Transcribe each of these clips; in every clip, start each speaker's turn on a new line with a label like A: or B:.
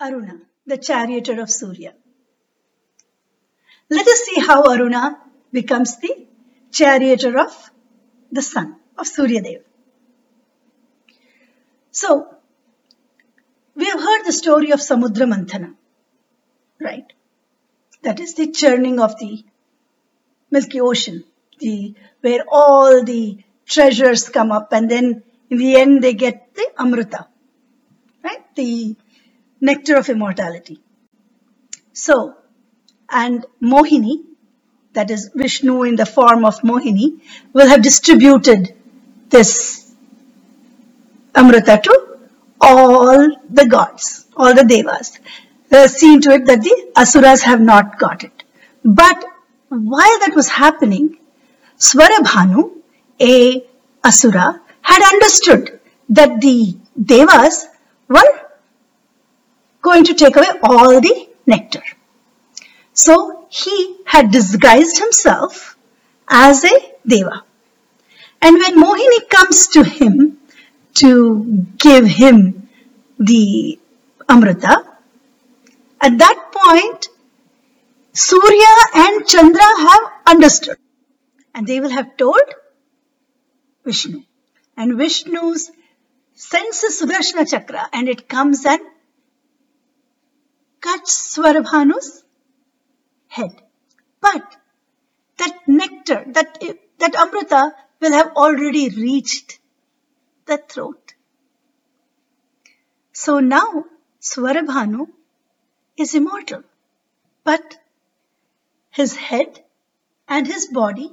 A: Aruna, the charioteer of Surya. Let us see how Aruna becomes the charioteer of the sun of Surya Dev. So, we have heard the story of Samudra Manthana, right? That is the churning of the Milky Ocean, the where all the treasures come up, and then in the end they get the Amrita, right? The nectar of immortality. So, and Mohini, that is Vishnu in the form of Mohini, will have distributed this Amrita to all the gods, all the devas. Uh, seen to it that the asuras have not got it. But while that was happening, Swarabhanu, a asura, had understood that the devas were going to take away all the nectar. So he had disguised himself as a deva. And when Mohini comes to him to give him the Amrita, at that point, Surya and Chandra have understood. And they will have told Vishnu. And Vishnu's senses Sudarshana Chakra and it comes and cuts Swarabhanu's head. But that nectar, that, that Amrita will have already reached the throat. So now Swarabhanu is immortal, but his head and his body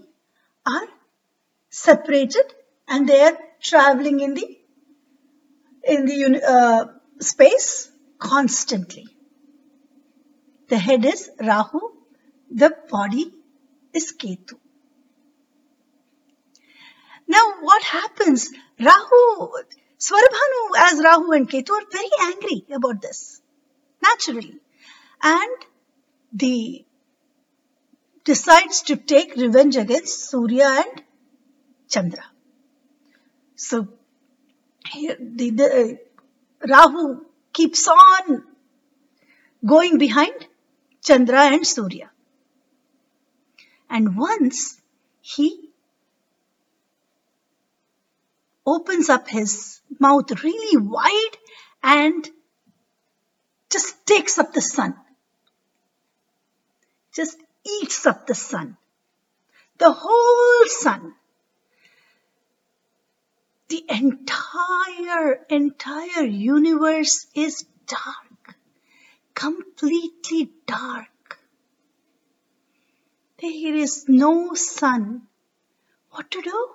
A: are separated and they are traveling in the in the uh, space constantly. The head is Rahu, the body is Ketu. Now what happens? Rahu, Swarabhanu as Rahu and Ketu are very angry about this, naturally. And the decides to take revenge against Surya and Chandra. So here the, the Rahu keeps on going behind Chandra and Surya. And once he opens up his mouth really wide and just takes up the sun. Just eats up the sun. The whole sun. The entire, entire universe is dark completely dark. There is no sun. What to do?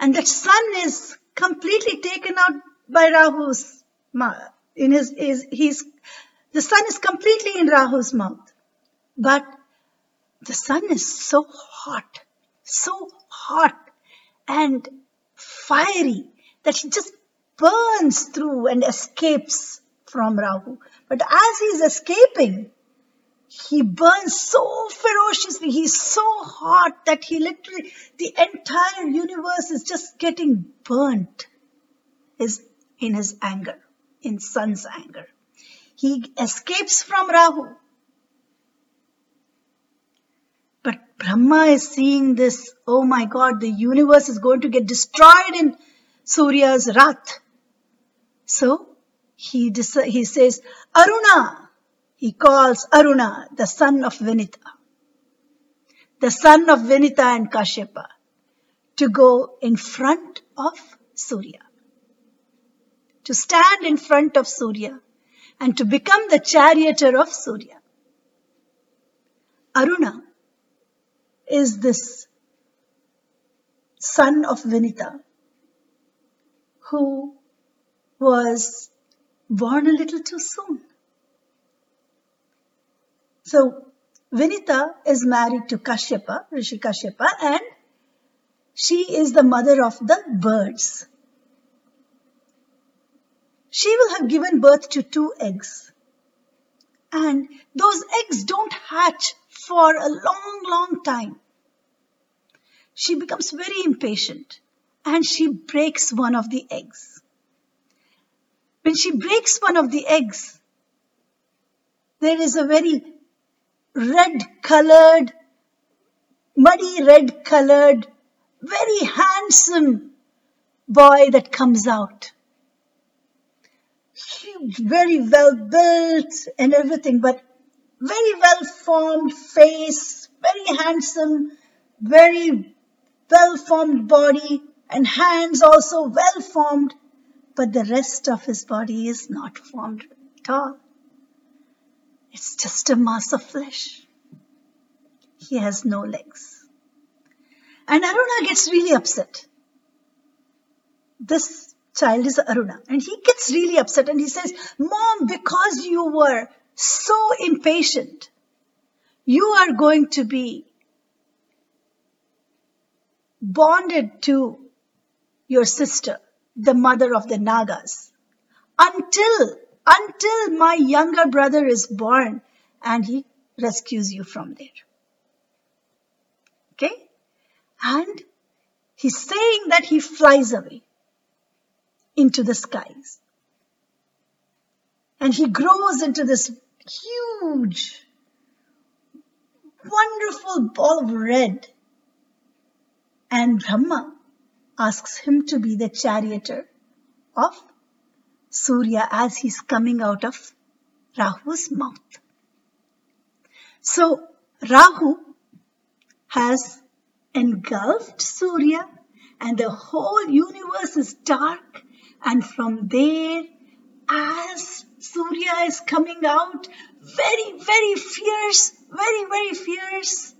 A: And that sun is completely taken out by Rahu's in his, his he's the sun is completely in Rahu's mouth. But the sun is so hot, so hot and fiery that it just burns through and escapes from Rahu. But as he's escaping, he burns so ferociously. He's so hot that he literally, the entire universe is just getting burnt is in his anger, in sun's anger. He escapes from Rahu. But Brahma is seeing this, oh my God, the universe is going to get destroyed in Surya's wrath. So he, he says, Aruna. He calls Aruna, the son of Vinita, the son of Vinita and Kashyapa, to go in front of Surya, to stand in front of Surya and to become the charioteer of Surya. Aruna is this son of Vinita who was born a little too soon. So Vinita is married to Kashyapa, Rishi Kashyapa, and she is the mother of the birds. She will have given birth to two eggs. And those eggs don't hatch for a long, long time. She becomes very impatient and she breaks one of the eggs. When she breaks one of the eggs, there is a very red colored, muddy red colored, very handsome boy that comes out. Huge, very well built and everything, but very well formed face, very handsome, very well formed body, and hands also well formed, but the rest of his body is not formed at all. It's just a mass of flesh. He has no legs. And Aruna gets really upset. This child is Aruna. And he gets really upset and he says, Mom, because you were so impatient, you are going to be bonded to your sister, the mother of the Nagas, until, until my younger brother is born and he rescues you from there. Okay? And he's saying that he flies away into the skies. And he grows into this huge, wonderful ball of red. And Brahma asks him to be the charioteer of Surya as he's coming out of Rahu's mouth. So Rahu has engulfed Surya and the whole universe is dark and from there as Surya is coming out very very fierce very very fierce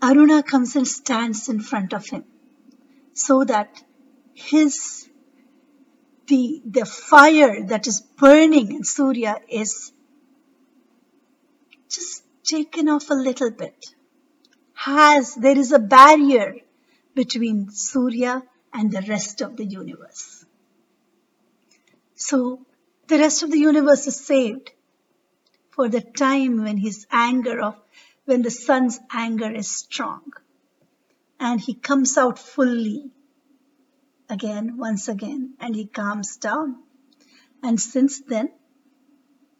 A: Aruna comes and stands in front of him so that his the the fire that is burning in Surya is just taken off a little bit. Has there is a barrier between Surya and the rest of the universe. So the rest of the universe is saved for the time when his anger of when the sun's anger is strong and he comes out fully again, once again, and he calms down. And since then,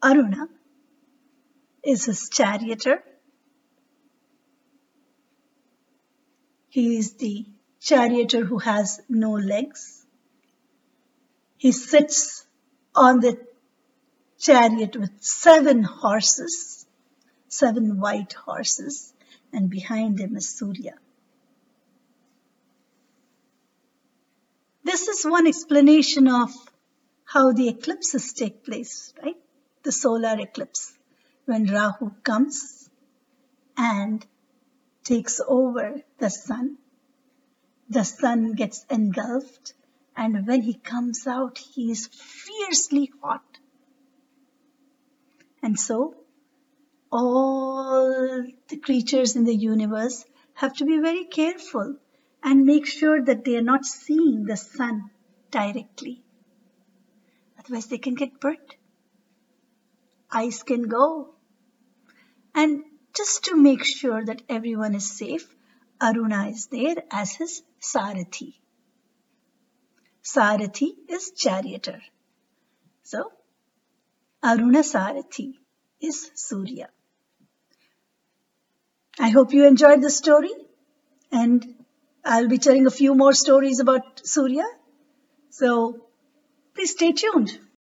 A: Aruna is his charioteer. He is the charioteer who has no legs. He sits on the chariot with seven horses, seven white horses, and behind him is Surya. This is one explanation of how the eclipses take place, right? The solar eclipse, when Rahu comes and takes over the sun. The sun gets engulfed, and when he comes out, he is fiercely hot. And so, all the creatures in the universe have to be very careful and make sure that they are not seeing the sun directly. Otherwise, they can get burnt. Eyes can go. And just to make sure that everyone is safe, Aruna is there as his Sarathi. Sarathi is charioteer. So, Aruna Sarathi is Surya. I hope you enjoyed the story and I'll be telling a few more stories about Surya. So please stay tuned.